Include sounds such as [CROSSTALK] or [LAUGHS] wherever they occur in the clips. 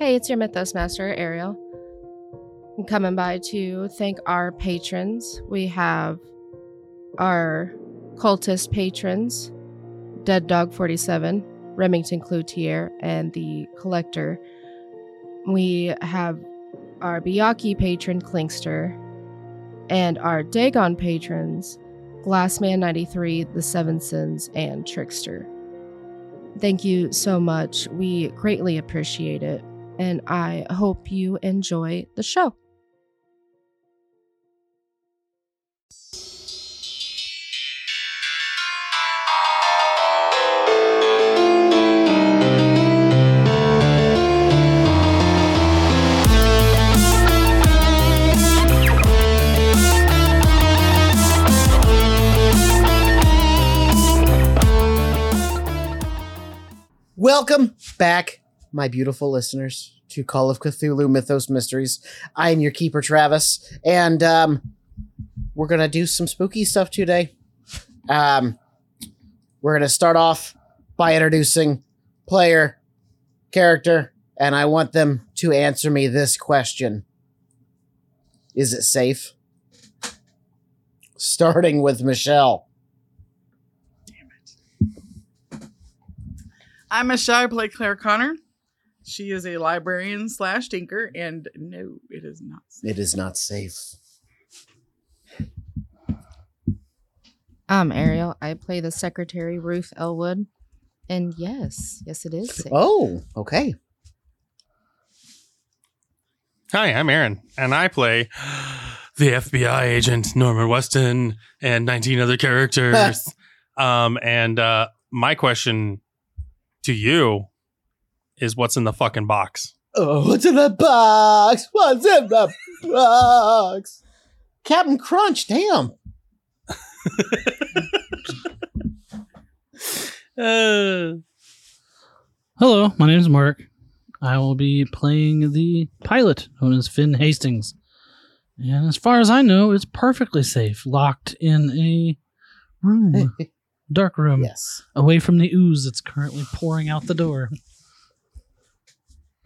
Hey, it's your Mythos Master, Ariel. I'm coming by to thank our patrons. We have our cultist patrons, Dead Dog 47, Remington Cloutier, and the Collector. We have our Byakhee patron, Klinkster, and our Dagon patrons, Glassman93, The Seven Sins, and Trickster. Thank you so much. We greatly appreciate it and I hope you enjoy the show. Welcome back, my beautiful listeners, to Call of Cthulhu Mythos Mysteries. I am your keeper, Travis, and um, we're gonna do some spooky stuff today. Um, we're gonna start off by introducing player, character, and I want them to answer me this question: Is it safe? Starting with Michelle. Damn it. I'm Michelle. I play Claire Connor. She is a librarian slash tinker, and no, it is not. Safe. It is not safe. I'm Ariel. I play the secretary, Ruth Elwood. And yes, yes, it is safe. Oh, okay. Hi, I'm Aaron, and I play the FBI agent Norman Weston and 19 other characters. [LAUGHS] um, and uh, my question to you is what's in the fucking box? Oh, what's in the box? What's in the box? Captain Crunch, damn. [LAUGHS] Uh, Hello, my name is Mark. I will be playing the pilot known as Finn Hastings. And as far as I know, it's perfectly safe, locked in a room, [LAUGHS] dark room, Yes. away from the ooze that's currently pouring out the door.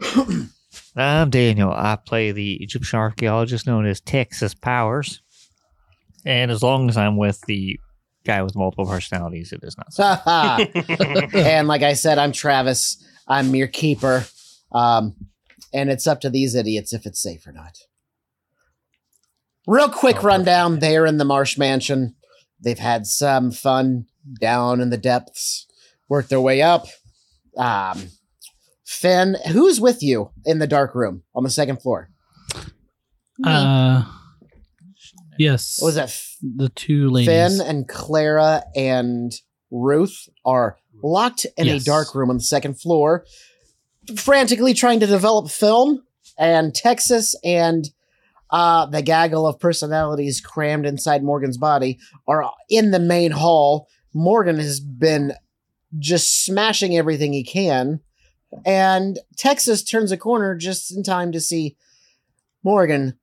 [COUGHS] I'm Daniel. I play the Egyptian archaeologist known as Texas Powers. And as long as I'm with the guy with multiple personalities, it is not [LAUGHS] [LAUGHS] and like I said, I'm Travis. I'm your keeper. Um, and it's up to these idiots if it's safe or not. Real quick rundown there in the Marsh Mansion. They've had some fun down in the depths, worked their way up. Um, Finn, who's with you in the dark room on the second floor? Uh, yes. What was that? The two ladies. Finn and Clara and Ruth are locked in Yes. a dark room on the second floor, frantically trying to develop film. And Texas and uh, the gaggle of personalities crammed inside Morgan's body are in the main hall. Morgan has been just smashing everything he can. And Texas turns a corner just in time to see Morgan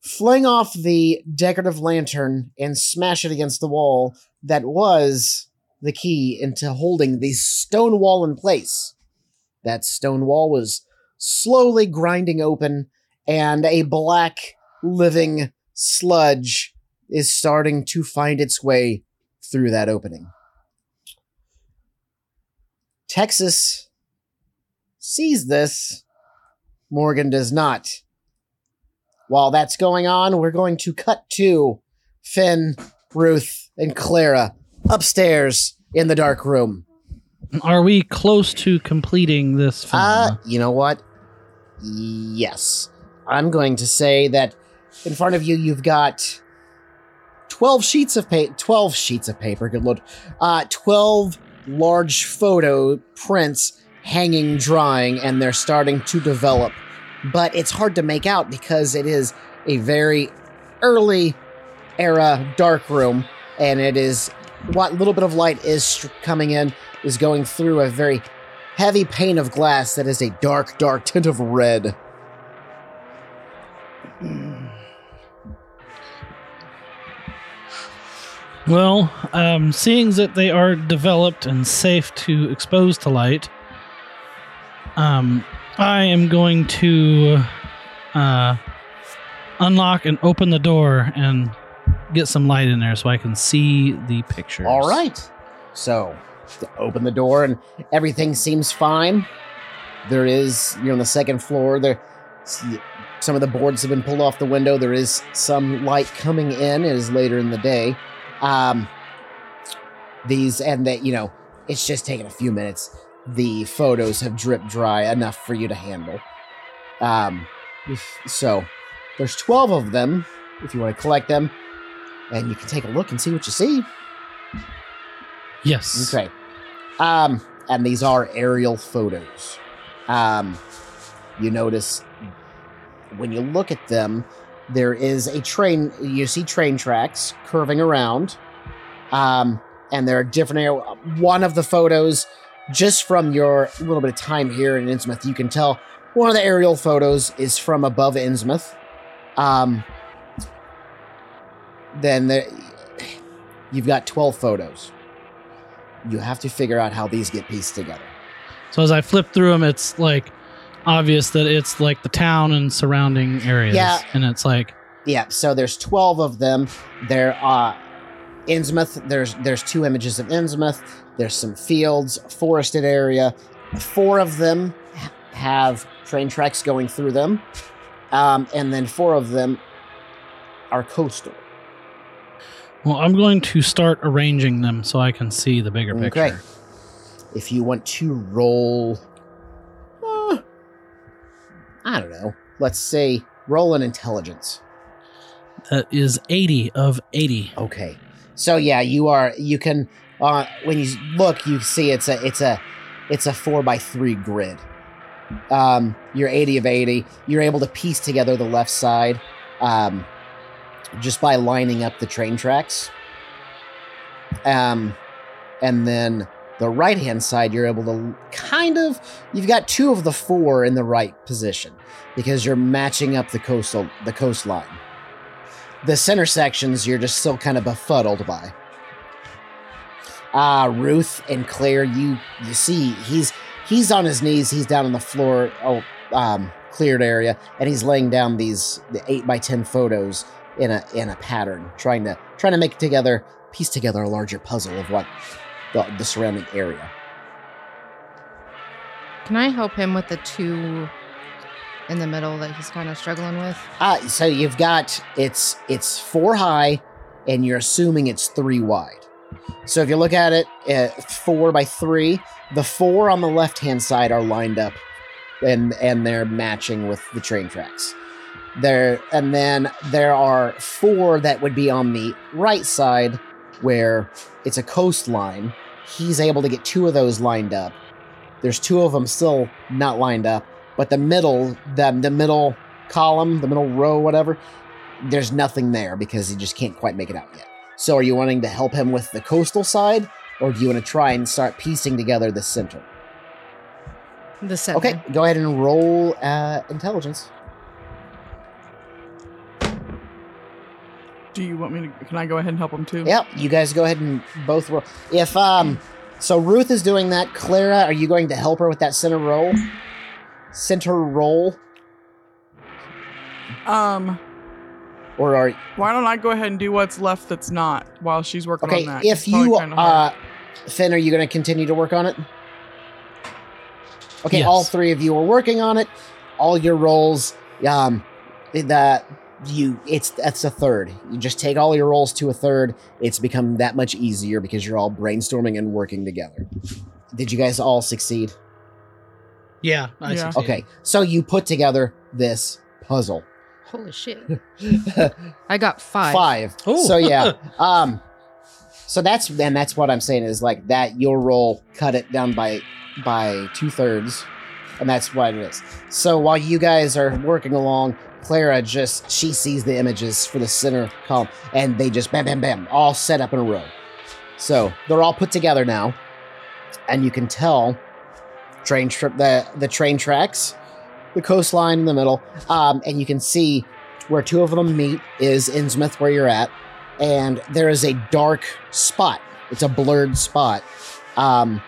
fling off the decorative lantern and smash it against the wall that was the key into holding the stone wall in place. That stone wall was slowly grinding open, and a black living sludge is starting to find its way through that opening. Texas sees this. Morgan does not. While that's going on, we're going to cut to Finn, Ruth, and Clara upstairs in the dark room. Are we close to completing this film? Uh, you know what? Yes. I'm going to say that in front of you, you've got 12 sheets of paper, 12 sheets of paper, good lord. Uh, 12 large photo prints hanging drying, and they're starting to develop. But it's hard to make out because it is a very early era dark room, and it is what little bit of light is coming in is going through a very heavy pane of glass that is a dark, dark tint of red. Well, um, seeing that they are developed and safe to expose to light, um, I am going to uh, unlock and open the door and get some light in there so I can see the pictures. All right. So, open the door and everything seems fine. There is, you're on the second floor. There, some of the boards have been pulled off the window. There is some light coming in. It is later in the day. Um, these and that, you know, it's just taken a few minutes. The photos have dripped dry enough for you to handle. Um, so there's 12 of them if you want to collect them, and you can take a look and see what you see. Yes. Okay. Um, and these are aerial photos. Um, you notice when you look at them, there is a train. You see train tracks curving around. Um, and there are different. aer- One of the photos, just from your little bit of time here in Innsmouth, you can tell one of the aerial photos is from above Innsmouth. Um, then there, you've got 12 photos you have to figure out how these get pieced together. So as I flip through them, it's like obvious that it's like the town and surrounding areas. Yeah. And it's like, Yeah, so there's 12 of them. There are Innsmouth, there's there's two images of Innsmouth. There's some fields, forested area. Four of them have train tracks going through them. Um, and then four of them are coastal. well, I'm going to start arranging them so I can see the bigger Okay. picture. If you want to roll uh, I don't know. Let's say roll an intelligence. That is 80 of 80. Okay. So yeah, you are you can uh when you look you see it's a it's a it's a 4 by 3 grid. Um you're 80 of 80. You're able to piece together the left side um just by lining up the train tracks. Um and then the right hand side you're able to kind of you've got two of the four in the right position because you're matching up the coastal the coastline the center sections you're just still kind of befuddled by. Ah, Ruth and Claire, you you see he's he's on his knees, he's down on the floor, oh um cleared area, and he's laying down these the eight by ten photos in a in a pattern, trying to trying to make together piece together a larger puzzle of what the, the surrounding area. Can I help him with the two in the middle that he's kind of struggling with? Ah, so you've got it's it's four high, and you're assuming it's three wide. So if you look at it, uh, four by three, the four on the left hand side are lined up, and and they're matching with the train tracks. There and then there are four that would be on the right side, where it's a coastline. He's able to get two of those lined up. There's two of them still not lined up, but the middle, the the middle column, the middle row, whatever, there's nothing there because he just can't quite make it out yet. So, are you wanting to help him with the coastal side, or do you want to try and start piecing together the center? The center. Okay, go ahead and roll uh, intelligence. Do you want me to? Can I go ahead and help him too? Yep, you guys go ahead and both roll. If um, so Ruth is doing that. Clara, are you going to help her with that center roll? Center roll, Um. Or are Why don't I go ahead and do what's left that's not while she's working okay? on that? If you kinda uh, Finn, are you going to continue to work on it? Okay, Yes. all three of you are working on it. All your rolls, um, that you it's that's a third. You just take all your rolls to a third. It's become that much easier because you're all brainstorming and working together. Did you guys all succeed? Yeah, I Yeah. succeeded. Okay, so you put together this puzzle. Holy shit. [LAUGHS] I got five. Five. Ooh. So yeah. [LAUGHS] Um so that's and that's what I'm saying is like that your roll cut it down by by two thirds. And that's what it is. So while you guys are working along, Clara just she sees the images for the center column and they just bam bam bam all set up in a row. So they're all put together now. And you can tell train trip the the train tracks, the coastline in the middle, um, and you can see where two of them meet is Innsmouth, where you're at, and there is a dark spot. It's a blurred spot, um,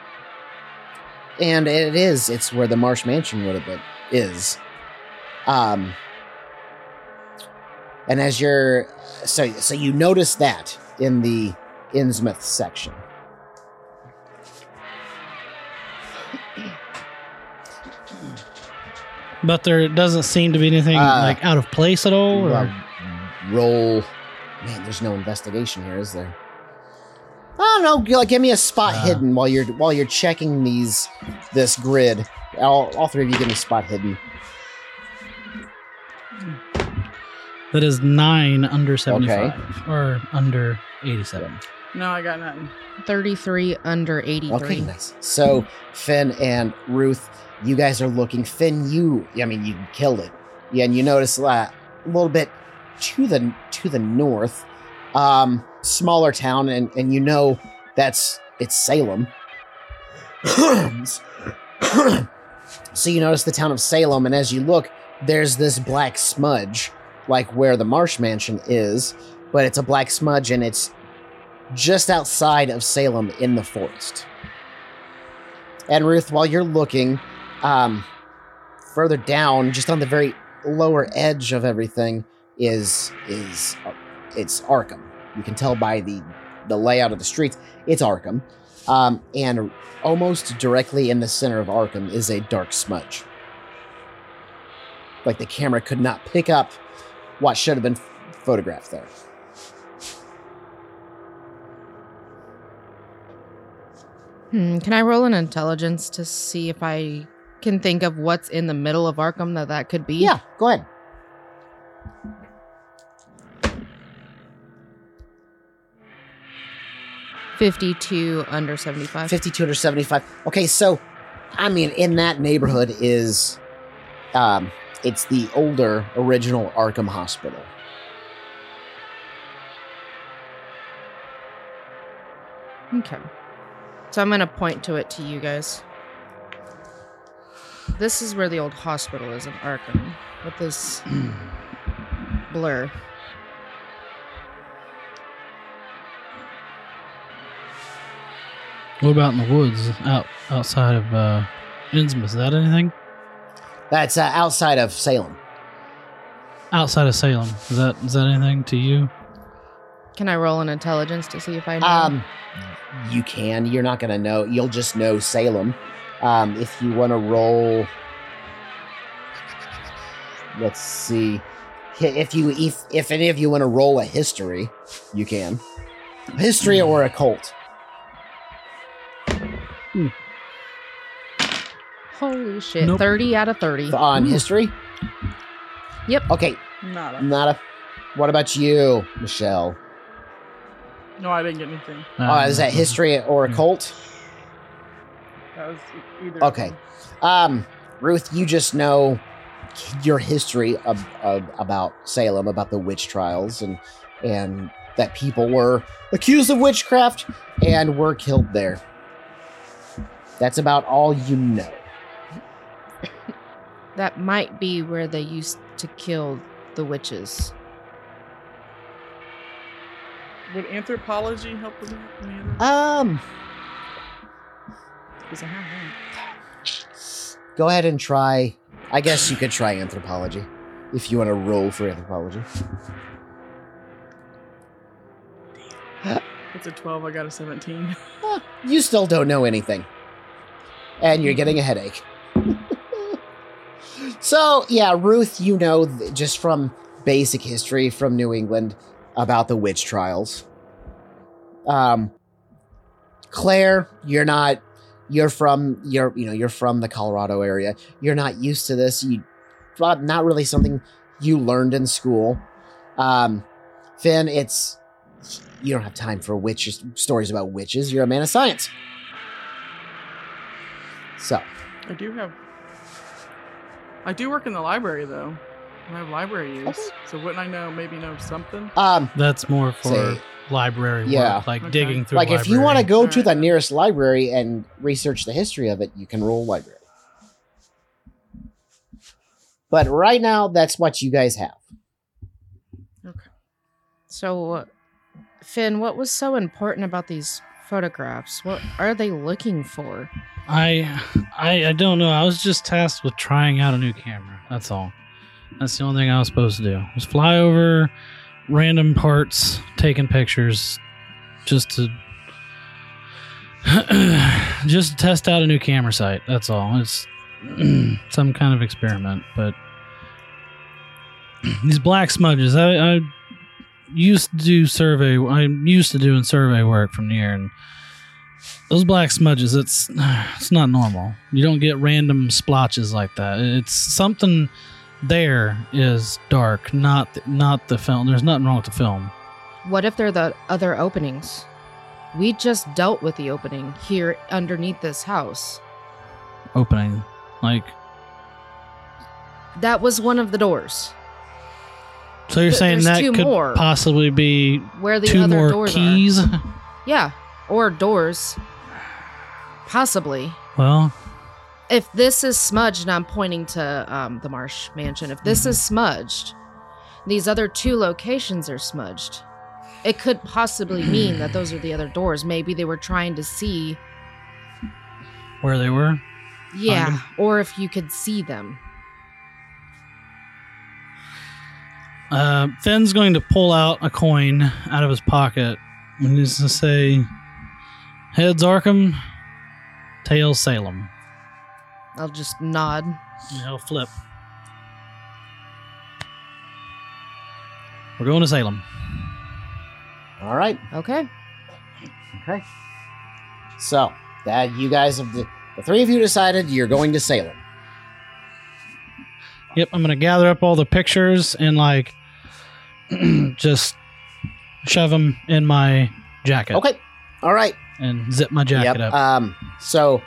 and it is. It's where the Marsh Mansion would have been. Is, um, and as you're so so you notice that in the Innsmouth section. But there doesn't seem to be anything Uh, like out of place at all. Or? Roll. Man, there's no investigation here, is there? I don't know. Like, give me a spot Uh. hidden while you're while you're checking these this grid. All, all three of you give me spot hidden. That is nine under seventy-five or under eighty-seven. No, I got nothing. 33 under 83. Okay, nice. So Finn and Ruth, you guys are looking. Finn, you, I mean, you killed it. Yeah, and you notice uh, a little bit to the to the north, um, smaller town, and and you know that's it's Salem. [COUGHS] so you notice the town of Salem, and as you look, there's this black smudge, like where the Marsh Mansion is, but it's a black smudge, and it's just outside of Salem in the forest. And Ruth, while you're looking, um, further down, just on the very lower edge of everything, is is uh, it's Arkham. You can tell by the the layout of the streets, it's Arkham. Um, and almost directly in the center of Arkham is a dark smudge. Like the camera could not pick up what should have been photographed there. Hmm, can I roll an intelligence to see if I can think of what's in the middle of Arkham that that could be? Yeah, go ahead. Fifty-two under seventy-five. 52 under 75. Okay, so I mean, in that neighborhood is um it's the older original Arkham Hospital. Okay. So I'm gonna point to it to you guys. This is where the old hospital is in Arkham, with this [CLEARS THROAT] blur. What about in the woods out outside of uh, Innsmouth? Is that anything That's uh, outside of Salem. outside of Salem? Is that is that anything to you? Can I roll an intelligence to see if I know? Um you can, you're not going to know. You'll just know Salem. Um if you want to roll Let's see. If you if if any of you want to roll a history, you can. History or a occult. Holy shit! Nope. Thirty out of thirty. On history? Yep. Okay, Nada. not a What about you, Michelle? No, I didn't get anything. Uh, is that Um, history or a occult? That was either. Okay. Um, Ruth, you just know your history of, of, about Salem, about the witch trials, and and that people were accused of witchcraft and were killed there. That's about all you know. [LAUGHS] That might be where they used to kill the witches. Would anthropology help with that? That? Um, 'Cause I have that. go ahead and try. I guess you could try anthropology if you want to roll for anthropology. It's a 12. I got a 17. [LAUGHS] You still don't know anything, and you're getting a headache. [LAUGHS] So, yeah, Ruth, you know th- just from basic history from New England about the witch trials. Um, Claire, you're not. You're from you're you know you're from the Colorado area. You're not used to this. You not not really something you learned in school. Um, Finn, it's you don't have time for witches stories about witches. You're a man of science. So, I do have. I do work in the library though. I have library use, Okay. so wouldn't I know? Maybe know something. um, That's more for Say- library Yeah. work, like Okay. digging through. like if you want to go to the nearest library and research the history of it, you can roll library. But right now, that's what you guys have. Okay. So, uh, Finn, what was so important about these photographs? What are they looking for? I, I, I don't know. I was just tasked with trying out a new camera. That's all. That's the only thing I was supposed to do. Was fly over random parts, taking pictures, just to, [CLEARS THROAT] just test out a new camera site. That's all. It's [CLEARS THROAT] some kind of experiment. But [CLEARS THROAT] these black smudges, I, I used to do survey. I'm used to doing survey work from near and those black smudges it's [SIGHS] it's not normal you don't get random splotches like that it's something there is dark not the, not the film there's nothing wrong with the film What if they're the other openings? We just dealt with the opening here underneath this house. opening like That was one of the doors. so you're Th- saying that could more. possibly be Where the two other more doors keys are. Yeah, or doors. Possibly. well If this is smudged, and I'm pointing to um, the Marsh Mansion, if this is smudged, these other two locations are smudged. It could possibly [CLEARS THROAT] mean that those are the other doors. Maybe they were trying to see, where they were yeah, or if you could see them. uh finn's going to pull out a coin out of his pocket and he's going to say heads arkham tails salem I'll just nod. and he'll flip we're going to salem All right. Okay. Okay. So that you guys have the, the three of you decided you're going to Salem. Yep, I'm gonna gather up all the pictures and like [CLEARS THROAT] just shove them in my jacket Okay. All right. and zip my jacket yep. up. Um. So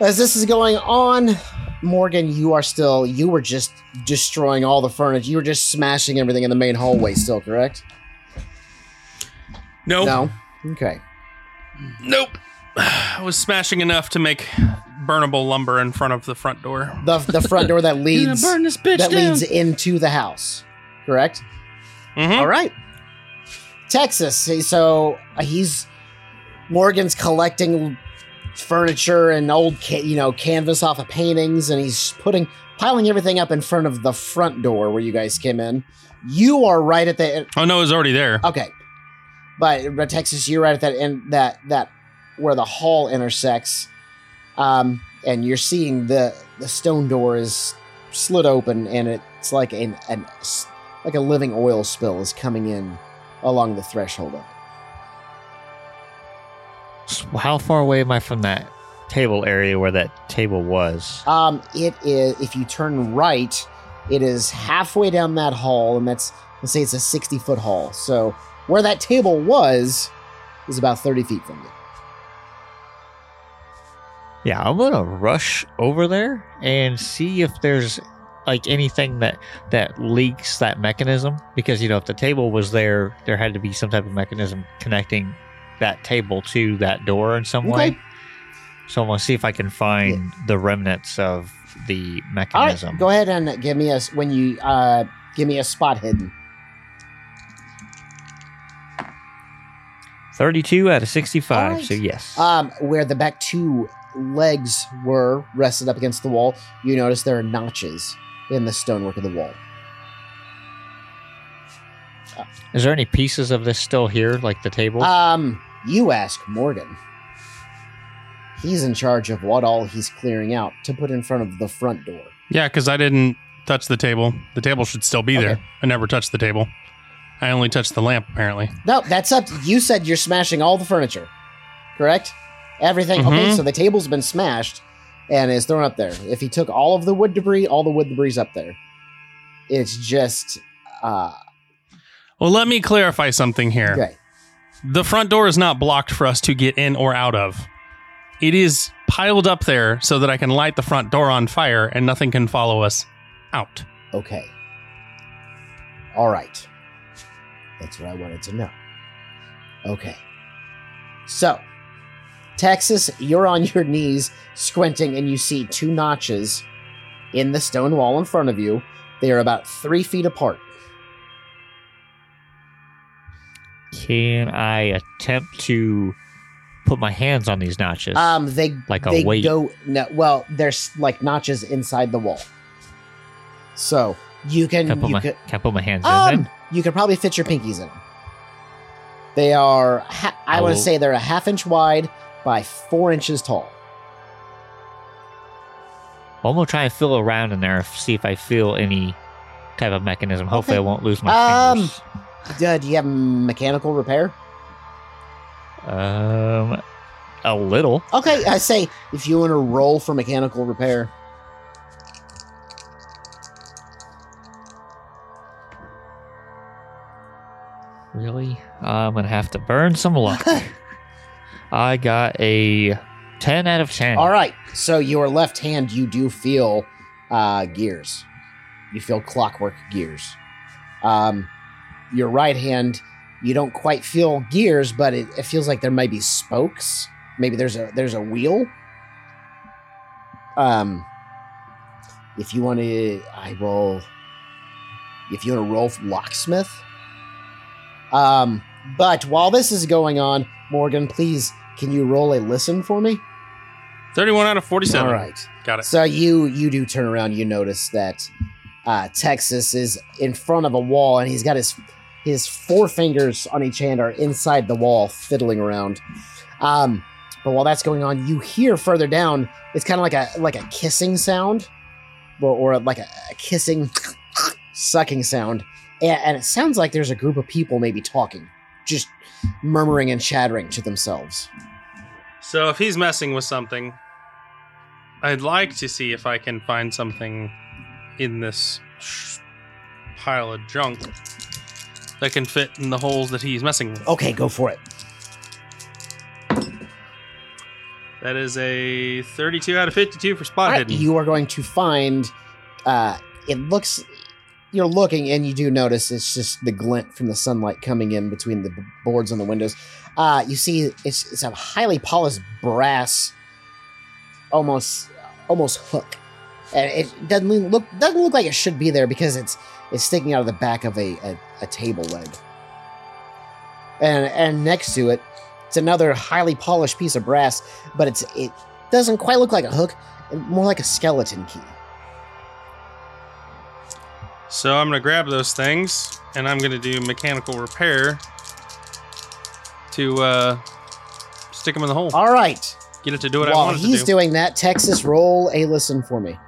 as this is going on, Morgan, you are still you were just destroying all the furniture. You were just smashing everything in the main hallway. Still correct? Nope. No. Okay. Nope. [SIGHS] I was smashing enough to make burnable lumber in front of the front door. The the front door that [LAUGHS] leads burn this bitch that down. leads into the house. Correct. Mhm. All right. Texas. So he's Morgan's collecting furniture and old, ca- you know, canvas off of paintings, and he's putting piling everything up in front of the front door where you guys came in. You are right at the Oh no, it's already there. okay, but, but Texas, you're right at that end that that where the hall intersects, um, and you're seeing the the stone door is slit open, and it's like an, an like a living oil spill is coming in along the threshold of it. How far away am I from that table area where that table was? Um, it is if you turn right, it is halfway down that hall, and that's let's say it's a sixty foot hall. So where that table was is about thirty feet from you. Yeah, I'm gonna rush over there and see if there's like anything that that leaks that mechanism because you know if the table was there, there had to be some type of mechanism connecting that table to that door in some Okay. way. So I'm gonna see if I can find the remnants of the All right, mechanism. go ahead and give me a when you uh give me a spot hidden. 32 out of 65. Alright. So yes. Um, where the back two legs were rested up against the wall, you notice there are notches in the stonework of the wall. Is there any pieces of this still here, like the table? Um, you ask Morgan. He's in charge of what all he's clearing out to put in front of the front door. Yeah, because I didn't touch the table. The table should still be there. Okay. I never touched the table. I only touched the lamp, apparently. No, that's up. You said you're smashing all the furniture, correct? Everything. Okay, Mhm. so the table's been smashed and is thrown up there. If he took all of the wood debris, all the wood debris is up there. It's just uh Well, let me clarify something here. okay. The front door is not blocked for us to get in or out of. It is piled up there so that I can light the front door on fire and nothing can follow us out. Okay. All right. That's what I wanted to know. Okay. So, Texas, you're on your knees squinting and you see two notches in the stone wall in front of you. They are about three feet apart. Can I attempt to put my hands on these notches? Um, they Like a they weight. go no. Well, there's like notches inside the wall, so you can, can I put, you my, could can I put my hands in um them? you could probably fit your pinkies in. They are ha- I I want to say they're a half inch wide by four inches tall. I'm gonna try and feel around in there, see if I feel any type of mechanism. Hopefully, Okay. I won't lose my Um, fingers. Uh, do you have mechanical repair? Um, a little. Okay, I say if you want to roll for mechanical repair. Really? I'm gonna have to burn some luck. [LAUGHS] I got a ten out of ten. All right, so your left hand, you do feel uh, gears. You feel clockwork gears. Um, your right hand, you don't quite feel gears, but it, it feels like there might be spokes. Maybe there's a there's a wheel. Um, if you want to, I will. If you want to roll locksmith. Um, but while this is going on, Morgan, please, can you roll a listen for me? 31 out of 47. All right. Got it. So you you do turn around. You notice that uh, Texas is in front of a wall, and he's got his his four fingers on each hand are inside the wall, fiddling around. Um, but while that's going on, you hear further down. It's kind of like a like a kissing sound, or, or like a, a kissing, sucking sound, and, and it sounds like there's a group of people maybe talking, just murmuring and chattering to themselves. So if he's messing with something, I'd like to see if I can find something in this sh- pile of junk that can fit in the holes that he's messing with. Okay, go for it. That is a 32 out of 52 for spot All right, hidden. you are going to find. Uh, it looks. You're looking, and you do notice it's just the glint from the sunlight coming in between the b- boards on the windows. Uh, you see, it's it's a highly polished brass, almost almost hook, and it doesn't look doesn't look like it should be there because it's it's sticking out of the back of a a, a table leg. And and next to it, it's another highly polished piece of brass, but it's it doesn't quite look like a hook, more like a skeleton key. so I'm going to grab those things and I'm going to do mechanical repair to uh, stick them in the hole. All right. Get it to do what I want it to do. he's doing that, Texas, roll a listen for me.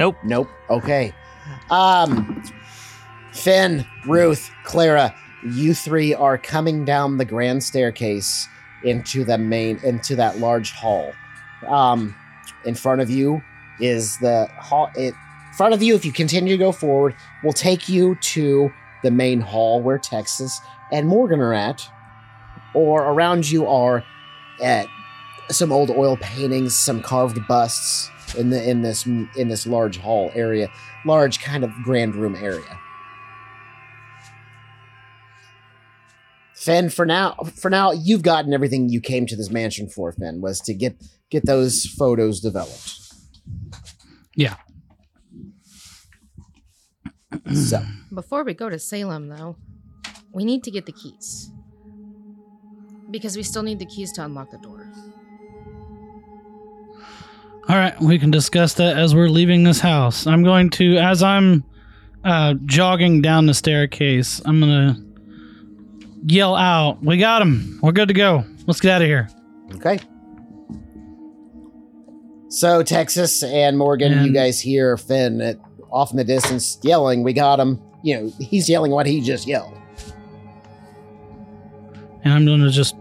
Nope. Nope. Okay. Um, Finn, Ruth, Clara, you three are coming down the grand staircase into the main into that large hall. Um, in front of you is the hall. It, in front of you, if you continue to go forward, will take you to the main hall where Texas and Morgan are at, or around you are at some old oil paintings, some carved busts in the in this in this large hall area, large kind of grand room area. Finn, for now, for now, you've gotten everything you came to this mansion for. Finn was to get get those photos developed. Yeah. So, Before we go to Salem, though, we need to get the keys. Because we still need the keys to unlock the door. All right, we can discuss that as we're leaving this house. I'm going to, as I'm uh, jogging down the staircase, I'm gonna yell out, "We got him! We're good to go. Let's get out of here." Okay. So Texas and Morgan, you guys hear Finn at, off in the distance yelling, "We got him!" You know, he's yelling what he just yelled. And I'm gonna just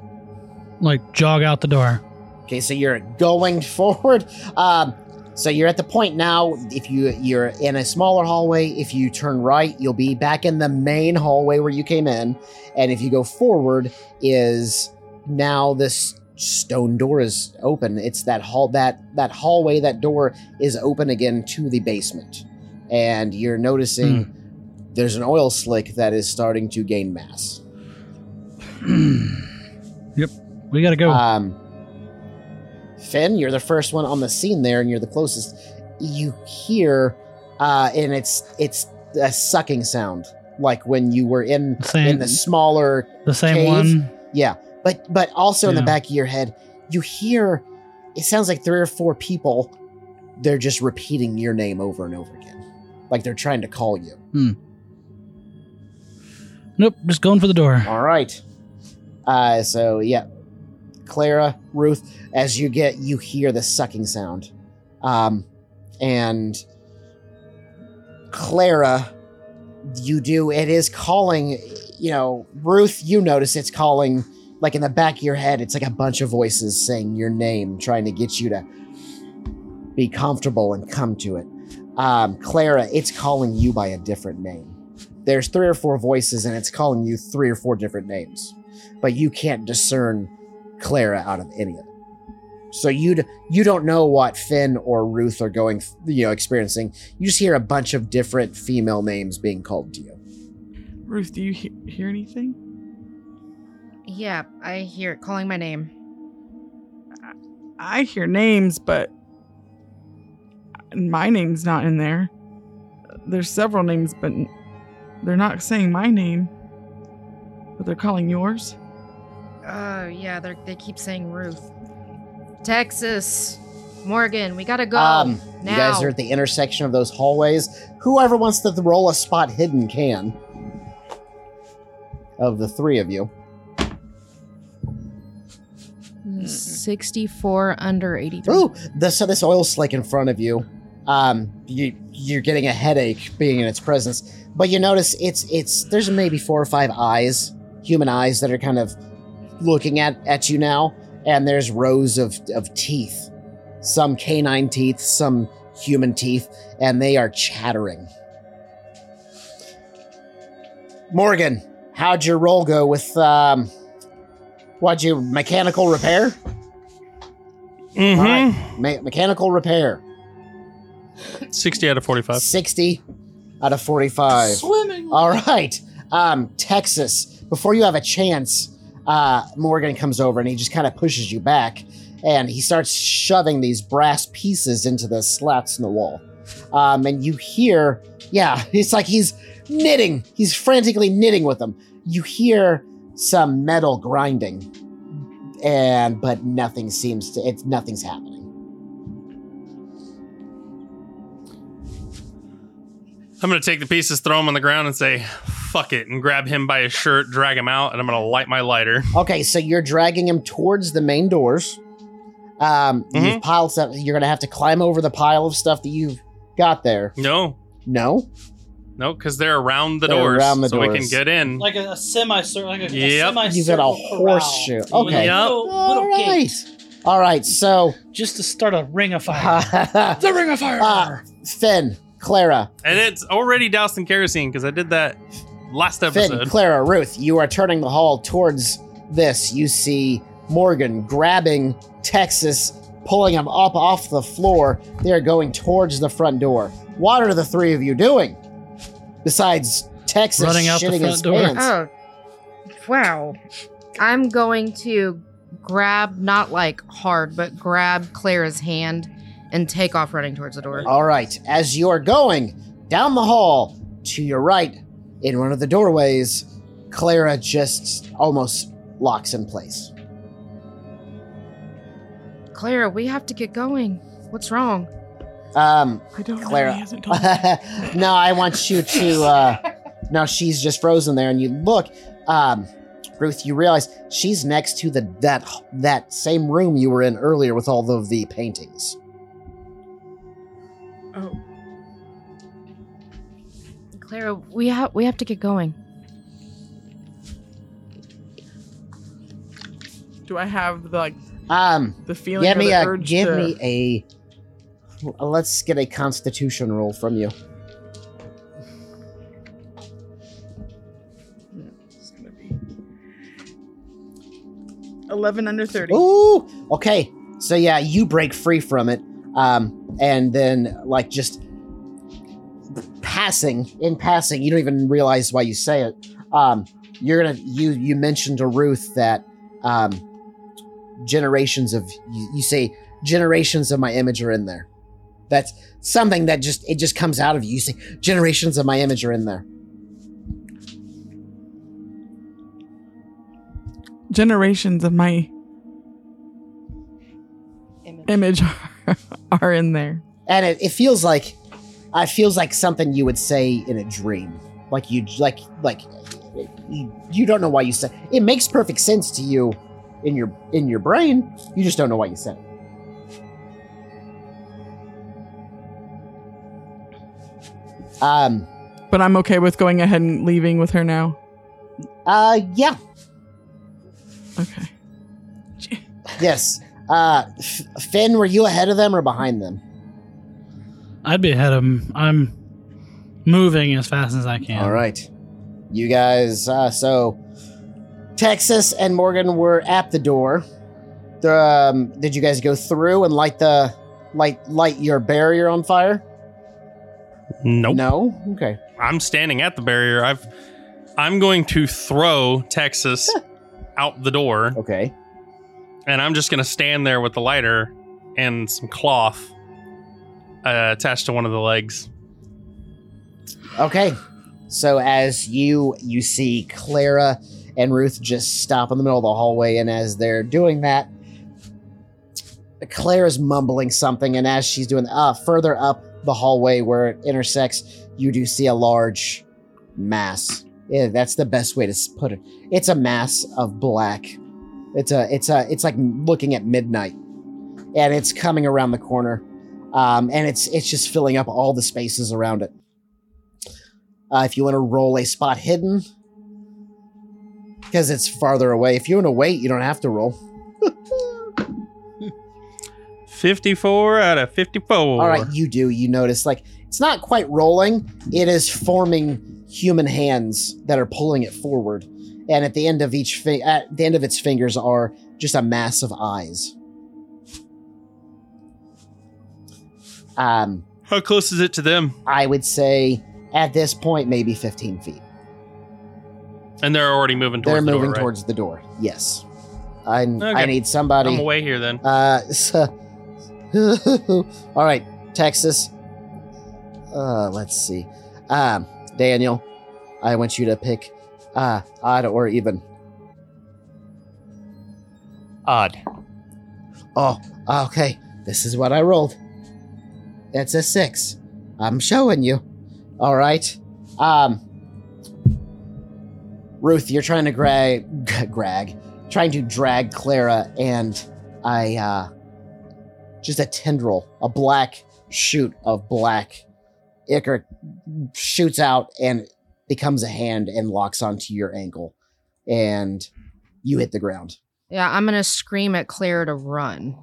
like jog out the door. Okay, so you're going [LAUGHS] forward. Um, so you're at the point now. If you you're in a smaller hallway, if you turn right, you'll be back in the main hallway where you came in, and if you go forward, is now this stone door is open. It's that hall that that hallway that door is open again to the basement, and you're noticing there's an oil slick that is starting to gain mass. [CLEARS THROAT] yep, we gotta go. Um, Finn, you're the first one on the scene there, and you're the closest. You hear, uh, and it's it's a sucking sound, like when you were in Same- in the smaller, the same cave. one. yeah. But but also in the back of your head, you hear. It sounds like three or four people. They're just repeating your name over and over again, like they're trying to call you. Hmm. Nope, just going for the door. All right. Uh, so yeah, Clara, Ruth, as you get, you hear the sucking sound, um, and Clara, you do. It is calling. You know, Ruth. You notice it's calling. Like in the back of your head, it's like a bunch of voices saying your name, trying to get you to be comfortable and come to it. Um, Clara, it's calling you by a different name there's three or four voices and it's calling you three or four different names but you can't discern clara out of any of them so you d- you don't know what finn or ruth are going you know experiencing you just hear a bunch of different female names being called to you Ruth, do you he- hear anything? Yeah, I hear it calling my name. I hear names, but my name's not in there. There's several names, but they're not saying my name. But they're calling yours. Oh, yeah, they they keep saying Ruth. Texas, Morgan, we gotta go. um now. you guys are at the intersection of those hallways whoever wants to roll a spot hidden can of the three of you 64 under 83. Ooh, this so this oil slick in front of you. Um, you you're getting a headache being in its presence, but you notice it's it's there's maybe four or five eyes, human eyes that are kind of looking at at you now, and there's rows of of teeth, some canine teeth, some human teeth, and they are chattering. Morgan, how'd your roll go with um? What'd you mechanical repair? Mm-hmm. All right, me- mechanical repair. 60 out of 45. 60 out of 45. Swimming. All right. Um, Texas, before you have a chance, uh, Morgan comes over and he just kind of pushes you back and he starts shoving these brass pieces into the slats in the wall. Um, and you hear, yeah, [LAUGHS] it's like he's knitting. He's frantically knitting with them. You hear some metal grinding, and but nothing seems to. It's nothing's happening. I'm going to take the pieces, throw them on the ground, and say, fuck it, and grab him by his shirt, drag him out, and I'm going to light my lighter. Okay, so you're dragging him towards the main doors. Um, you've piled stuff. You're gonna have to climb over the pile of stuff that you've got there. No, No, no, because they're around the They're doors, around the so we can get in. Like a, a semi circle, like a, Yep. semi you've got a horseshoe. Okay, Yep. Little, all little right, gate all right. So, just to start a ring of fire. [LAUGHS] the ring of fire. uh, Finn, Clara, And it's already doused in kerosene because I did that last Finn, episode. Clara, Ruth. You are turning the hall towards this. You see Morgan grabbing Texas, pulling him up off the floor. They are going towards the front door. What are the three of you doing? Besides Texas Running out the front his door. pants. Oh, wow. I'm going to grab, not like hard, but grab Clara's hand and take off running towards the door. All right, as you are going down the hall to your right, in one of the doorways, Clara just almost locks in place. Clara, we have to get going. What's wrong? Um, I don't Clara. know. He hasn't told me. [LAUGHS] no, I want you to. Uh, no, she's just frozen there, and you look. Um, Ruth, you realize she's next to the that that same room you were in earlier with all of the paintings. Oh, Clara, we have we have to get going. do I have the like Um, the feeling? give me the a urge give to- me a. Let's get a Constitution roll from you. It's gonna be eleven under thirty. Ooh, okay. So yeah, you break free from it, um, and then like just passing in passing, you don't even realize why you say it. Um, you're gonna you you mentioned to Ruth that um, generations of you, you say generations of my image are in there. That's something that just it just comes out of you. You say generations of my image are in there. Generations of my image are, [LAUGHS] are in there. and it, it feels like uh, it feels like something you would say in a dream like you like like you, you don't know why you said it makes perfect sense to you in your in your brain you just don't know why you said it um But I'm okay with going ahead and leaving with her now. uh yeah Okay. yes uh F- finn were you ahead of them or behind them I'd be ahead of them. I'm moving as fast as I can. All right. You guys, uh, so Texas and Morgan were at the door. The, um, did you guys go through and light the light light your barrier on fire? Nope. No. Okay. I'm standing at the barrier. I've I'm going to throw Texas out the door Okay. And I'm just to stand there with the lighter and some cloth uh, attached to one of the legs. Okay. So as you you see Clara and Ruth just stop in the middle of the hallway, and as they're doing that, Clara's mumbling something, and as she's doing uh further up the hallway where it intersects, you do see a large mass. Yeah, that's the best way to put it. It's a mass of black. It's a it's a it's like looking at midnight, and it's coming around the corner, um, and it's it's just filling up all the spaces around it. Uh, if you want to roll a spot hidden, because it's farther away. If you want to wait, you don't have to roll. 54 out of 54. All right, you do. You notice, like, it's not quite rolling, it is forming human hands that are pulling it forward. And at the end of each fi- at the end of its fingers are just a mass of eyes. Um, How close is it to them? I would say at this point, maybe 15 feet. And they're already moving towards They're the door, moving right? towards the door. Yes. I, I need somebody. I'm away here then. Uh, so, [LAUGHS] all right, Texas. Uh, let's see. Um, Daniel, I want you to pick uh odd or even. Odd. Oh, okay. This is what I rolled. It's a six. I'm showing you. All right. Um, Ruth, you're trying to grag, grag, trying to drag Clara, and I, uh, just a tendril, a black shoot of black ichor shoots out and becomes a hand and locks onto your ankle, and you hit the ground. Yeah, I'm gonna scream at Claire to run.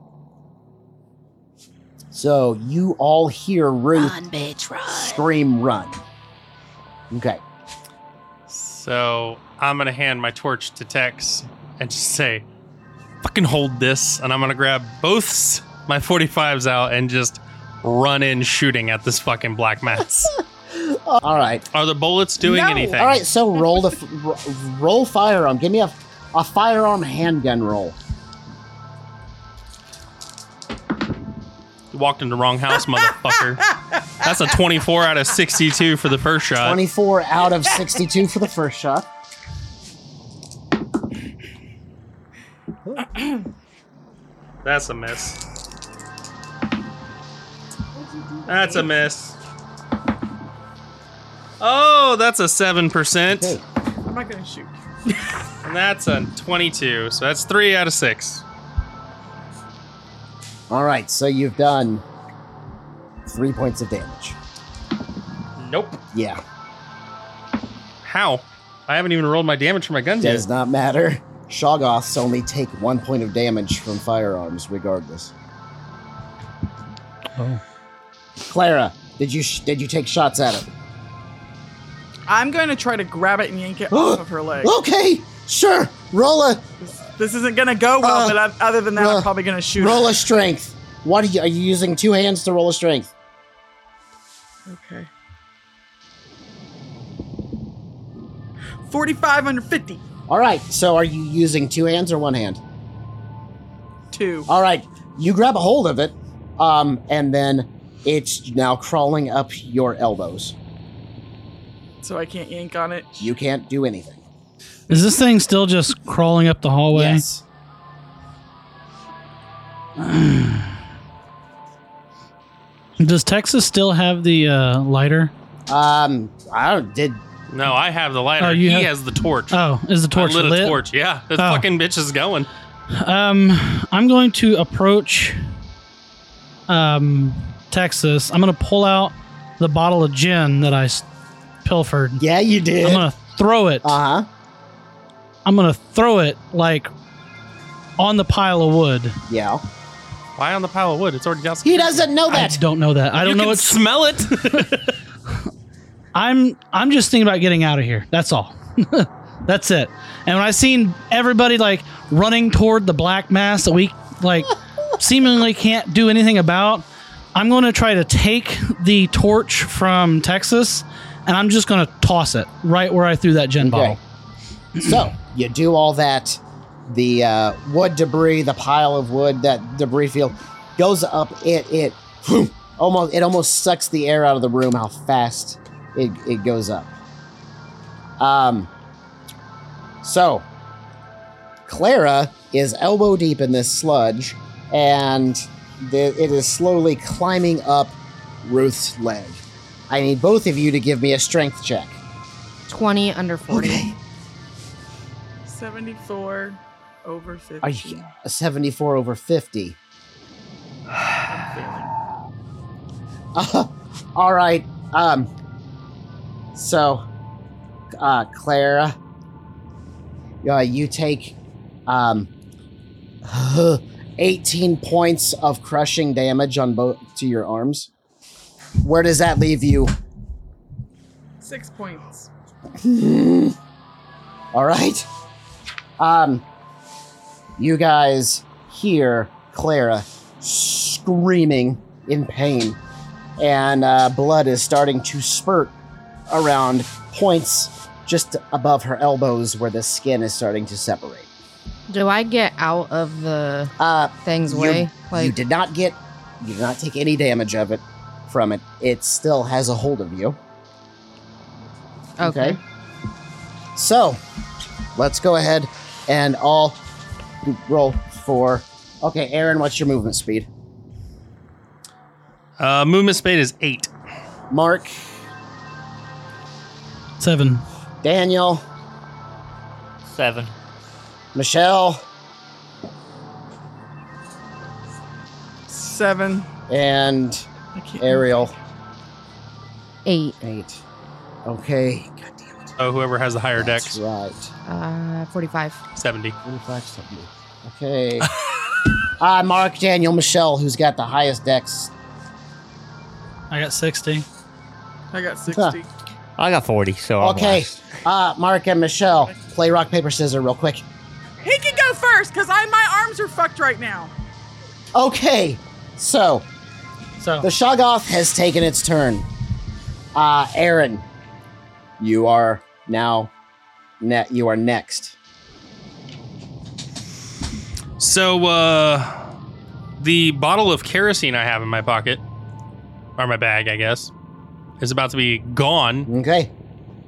So you all hear Ruth bitch, run. scream run. Okay. So I'm going to hand my torch to Tex and just say, fucking hold this. And I'm going to grab both my 45s out and just run in shooting at this fucking black mass. [LAUGHS] All right. Are the bullets doing No. anything? All right. So roll the f- roll firearm. Give me a a firearm handgun roll. You walked in the wrong house, motherfucker. That's a 24 out of 62 for the first shot. Twenty four out of sixty two for the first shot. That's a miss. That's a miss. Oh, that's a 7%. Okay. I'm not gonna shoot. and that's a 22. So that's three out of six. All right, so you've done three points of damage. Nope. Yeah, How? I haven't even rolled my damage for my guns yet. does yet. not matter. Shoggoths only take one point of damage from firearms, regardless. Oh. Clara, did you sh- did you take shots at it? I'm going to try to grab it and yank it off of her [GASPS] leg. Okay, sure. Roll a This isn't going to go well, Uh, but I, other than that, uh, I'm probably going to shoot roll her. a strength. What are you, are you using? Two hands to roll a strength. Okay. 45 under 50. All right. So are you using two hands or one hand? Two. All right. You grab a hold of it, um, and then it's now crawling up your elbows. So I can't yank on it. You can't do anything. Is this thing still just crawling up the hallway? Yes. [SIGHS] Does Texas still have the uh, lighter? Um, I don't did. No, I have the lighter. Oh, you he have- has the torch. Oh, is the torch I lit, lit? a torch. Yeah, the Oh. fucking bitch is going. Um, I'm going to approach um, Texas. I'm going to pull out the bottle of gin that I s- pilfered. Yeah, you did. I'm going to throw it. Uh huh. I'm going to throw it like on the pile of wood. Yeah. Why on the pile of wood? It's already got. He doesn't know I that. don't know that. I don't you know can it's smell it. [LAUGHS] I'm I'm just thinking about getting out of here. That's all. [LAUGHS] That's it. And when I seen everybody like running toward the black mass that we like [LAUGHS] seemingly can't do anything about, I'm going to try to take the torch from Texas and I'm just going to toss it right where I threw that gin Okay. bottle. [CLEARS THROAT] so you do all that. The uh, wood debris, the pile of wood, that debris field goes up. It it almost it almost sucks the air out of the room. How fast it it goes up. Um. So, Clara is elbow deep in this sludge, and the, it is slowly climbing up Ruth's leg. I need both of you to give me a strength check. 20 under 40. 74 over 50. Are you a 74 over 50? [SIGHS] Uh, all right. Um. So, uh, Clara, uh, you take um [SIGHS] 18 points of crushing damage on both to your arms. Where does that leave you? Six points. [LAUGHS] All right. Um, you guys hear Clara screaming in pain, and uh, blood is starting to spurt around points just above her elbows where the skin is starting to separate. Do I get out of the Uh, thing's you, way? you did not get, you did not take any damage of it from it. It still has a hold of you. okay. So, let's go ahead and all roll for. Okay, Aaron, what's your movement speed? uh, movement speed is eight. Mark, Seven. Daniel, Seven. Michelle, Seven. and I can't. Ariel. Eight. Eight. Okay. God damn it. Oh, whoever has the higher That's dex, right. Uh, 45. seventy. 45 something. Okay. uh, [LAUGHS] Mark, Daniel, Michelle, who's got the highest dex. I got 60. I got 60. I got 40, so I'm Okay. last. Uh, Mark and Michelle, play rock, paper, scissors real quick. He can go first because I my arms are fucked right now. Okay. So, So The Shoggoth has taken its turn. Uh, Aaron, you are now, ne- you are next. So, uh, the bottle of kerosene I have in my pocket, or my bag, I guess, is about to be gone. Okay.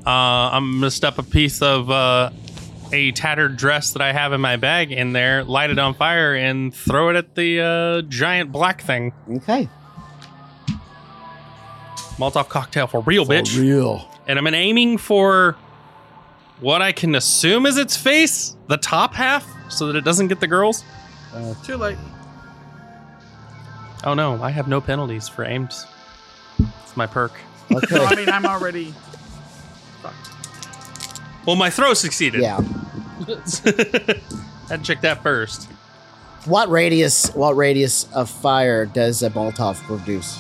Uh, I'm gonna stuff a piece of uh, a tattered dress that I have in my bag in there, light it on fire, and throw it at the uh, giant black thing. Okay. Molotov cocktail for real, bitch. real. and I'm aiming for what I can assume is its face, the top half, so that it doesn't get the girls. Uh, too late. Oh no, I have no penalties for aims. It's my perk. So, Okay. [LAUGHS] I mean, I'm already. Well, my throw succeeded. yeah. [LAUGHS] Had to check that first. What radius? What radius of fire does a Molotov produce?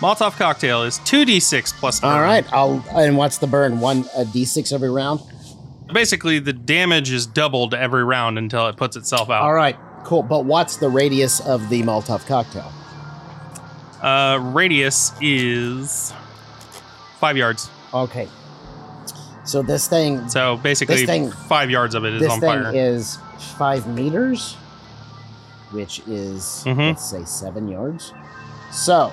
Molotov cocktail is 2d6 plus. All burn. right. I'll. And what's the burn? One a d6 every round. Basically, the damage is doubled every round until it puts itself out. All right. Cool. But what's the radius of the Molotov cocktail? Uh, radius is five yards. Okay. So this thing. So basically, This thing- five yards of it is this on thing fire. is five meters, which is Mhm. let's say seven yards. So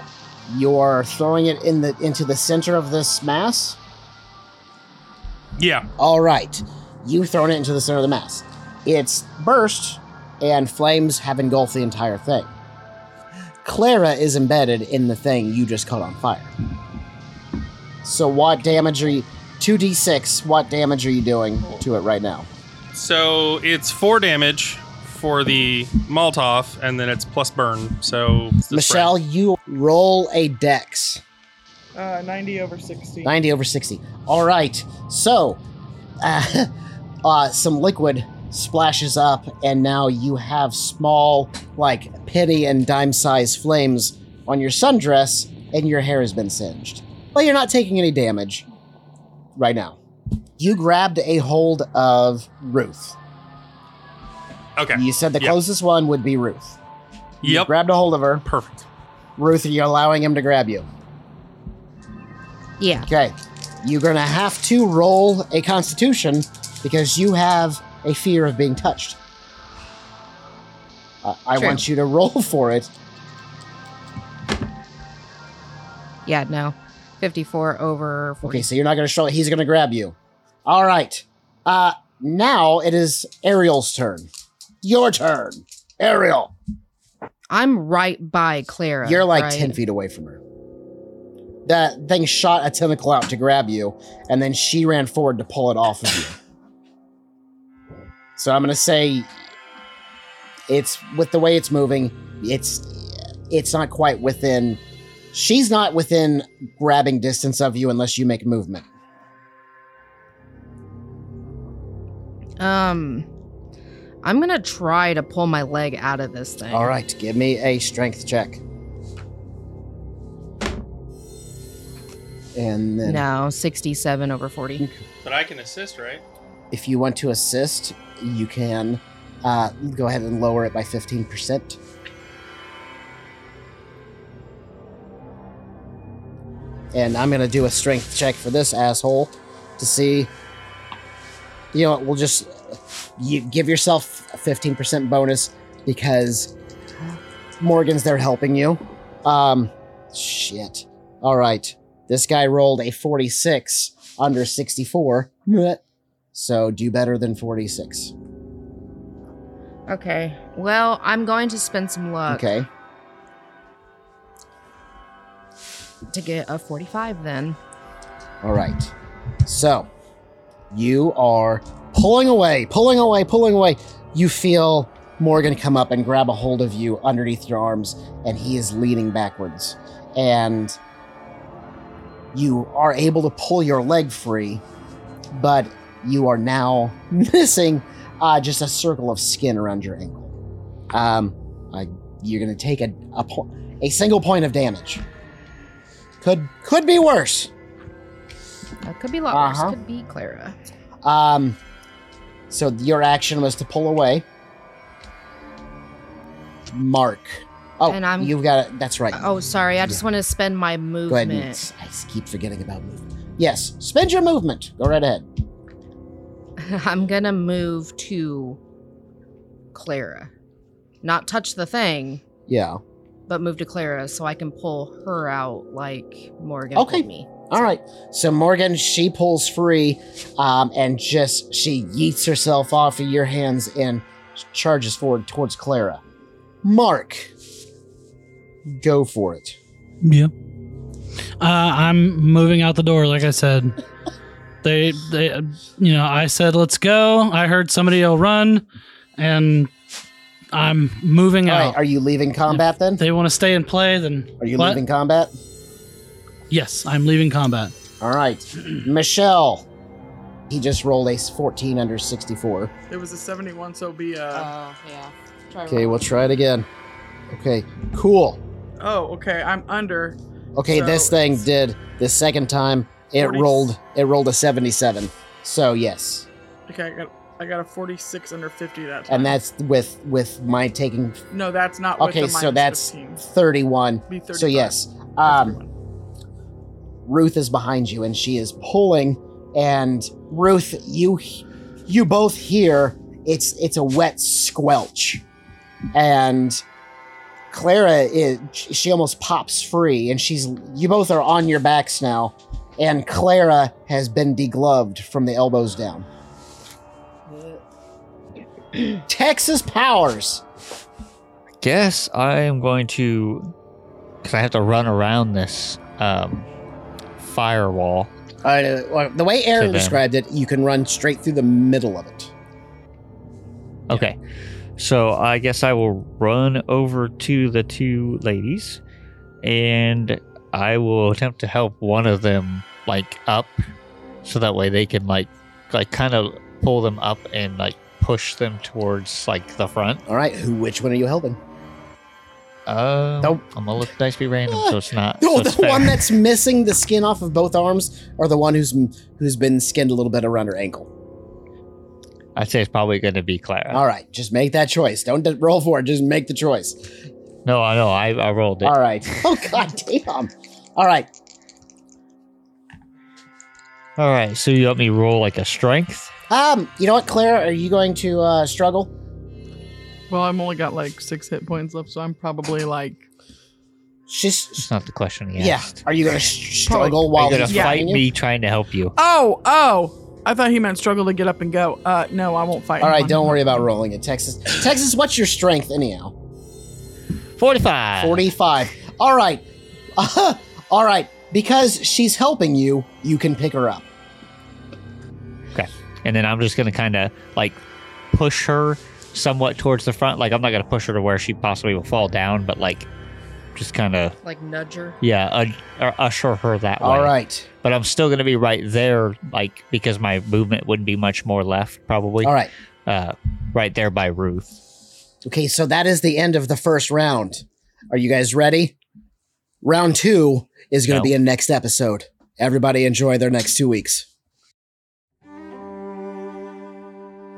you're throwing it in the into the center of this mass. yeah. All right, you thrown it into the center of the mass. It's burst, and flames have engulfed the entire thing. Clara is embedded in the thing you just caught on fire. So what damage are you? Two d six. What damage are you doing to it right now? So it's four damage for the Molotov, and then it's plus burn. So it's the Michelle, you roll a dex. Uh, 90 over 60. 90 over 60. All right. So, uh, [LAUGHS] uh, some liquid splashes up, and now you have small, like, penny and dime size flames on your sundress, and your hair has been singed. But you're not taking any damage right now. You grabbed a hold of Ruth. Spread. Okay. You said the Yep. closest one would be Ruth. You Yep. grabbed a hold of her. Perfect. Ruth, are you're allowing him to grab you. Yeah. Okay. You're going to have to roll a constitution because you have a fear of being touched. Uh, I True. want you to [LAUGHS] roll for it. Yeah, no. 54 over 40. Okay, so you're not going to show it. He's going to grab you. All right. Uh, now it is Ariel's turn. Your turn. Ariel. I'm right by Clara. You're like right? 10 feet away from her. That thing shot a tentacle out to grab you, and then she ran forward to pull it off of you. So I'm gonna say it's with the way it's moving, it's it's not quite within she's not within grabbing distance of you unless you make movement. Um, I'm gonna try to pull my leg out of this thing. All right, give me a strength check. And then No, 67 over 40. But I can assist, right? if you want to assist, you can uh, go ahead and lower it by 15%. And I'm going to do a strength check for this asshole to see. You know what? We'll just. You give yourself a 15% bonus because Morgan's there helping you. Um, shit. All right. This guy rolled a 46 under 64. [LAUGHS] So do better than 46. Okay. Well, I'm going to spend some luck Okay. to get a 45 then. All right. So you are pulling away, pulling away, pulling away. You feel Morgan come up and grab a hold of you underneath your arms, and he is leaning backwards. And you are able to pull your leg free, but you are now [LAUGHS] missing uh, just a circle of skin around your ankle. Um, uh, you're going to take a, a, po- a single point of damage. Could could be worse. That could be a lot Uh-huh. worse. Could be Clara. Um, so your action was to pull away. Mark. Oh, And I'm- you've got it. That's right. Oh, sorry. I just Yeah. want to spend my movement. And, I keep forgetting about movement. Yes, spend your movement. Go right ahead. [LAUGHS] I'm gonna move to Clara. Not touch the thing, Yeah. but move to Clara so I can pull her out like Morgan Okay. pulled me. All right. So Morgan, she pulls free, um, and just she yeets herself off of your hands and charges forward towards Clara. Mark, go for it. Yeah. Uh, I'm moving out the door, like I said. [LAUGHS] They, they, you know, I said, let's go. I heard somebody will run, and I'm moving All out. right, are you leaving combat then? they want to stay and play, then Are you what? leaving combat? Yes, I'm leaving combat. All right, [CLEARS THROAT] Michelle. He just rolled a 14 under 64. It was a 71, so it'll be uh Oh, yeah. Try Okay, we'll try it again. Okay, cool. Oh, okay. I'm under. Okay, So this thing did the second time. It 40 rolled. It rolled a 77. So yes, Okay, I got I got a 46 under 50 that time. and that's with with my taking. no, that's not. With Okay, the so that's 15. 31. Be So yes, um, 31. Ruth is behind you, and she is pulling. And Ruth, you you both hear it's it's a wet squelch, and Clara is she almost pops free, and she's you both are on your backs now, and Clara has been degloved from the elbows down. [CLEARS THROAT] Texas powers. Guess I am going to, because I have to run around this um, firewall. Uh, well, the way Aaron described it, you can run straight through the middle of it. Okay. So I guess I will run over to the two ladies and I will attempt to help one of them like up so that way they can like like kind of pull them up and like push them towards like the front. All right, who? Which one are you helping? Uh, Nope. I'm gonna let dice be random so it's not. Oh, so the fair. one that's missing the skin off of both arms, or the one who's who's been skinned a little bit around her ankle. I'd say it's probably gonna be Clara. All right, just make that choice. Don't d- roll for it. Just make the choice. No, I know. I, I rolled it. All right. [LAUGHS] Oh god damn. All right. All right. So you let me roll like a strength. Um, you know what, Clara? Are you going to uh, struggle? Well, I've only got like six hit points left, so I'm probably like. She's It's not the question he yeah. asked. Are you going to sh- struggle Are while you gonna he's Yeah. fight fighting you? me trying to help you? Oh, oh! I thought he meant struggle to get up and go. Uh, no, I won't fight. All him right, on don't worry about rolling it, Texas. Texas, what's your strength anyhow? Forty-five. 45. All right. [LAUGHS] all right. Because she's helping you, you can pick her up. Okay. And then I'm just gonna kind of like push her somewhat towards the front. Like I'm not gonna push her to where she possibly will fall down, but like just kind of Like nudge her. yeah, uh, or usher her that way. All right. But I'm still gonna be right there, like because my movement wouldn't be much more left, probably. All right. Uh, right there by Ruth. Okay, so that is the end of the first round. Are you guys ready? Round two is going to No. be in next episode. Everybody enjoy their next two weeks.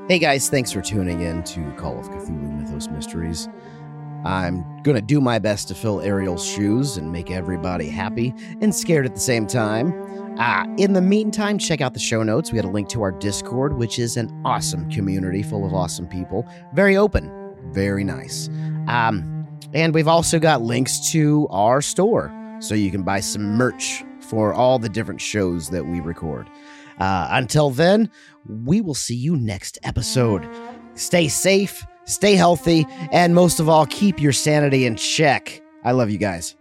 Hey guys, thanks for tuning in to Call of Cthulhu Mythos Mysteries. I'm going to do my best to fill Ariel's shoes and make everybody happy and scared at the same time. Ah, in the meantime, check out the show notes. We had a link to our Discord, which is an awesome community full of awesome people. Very open, very nice. Um, and we've also got links to our store so you can buy some merch for all the different shows that we record. Uh, until then, we will see you next episode. Stay safe, stay healthy, and most of all, keep your sanity in check. I love you guys.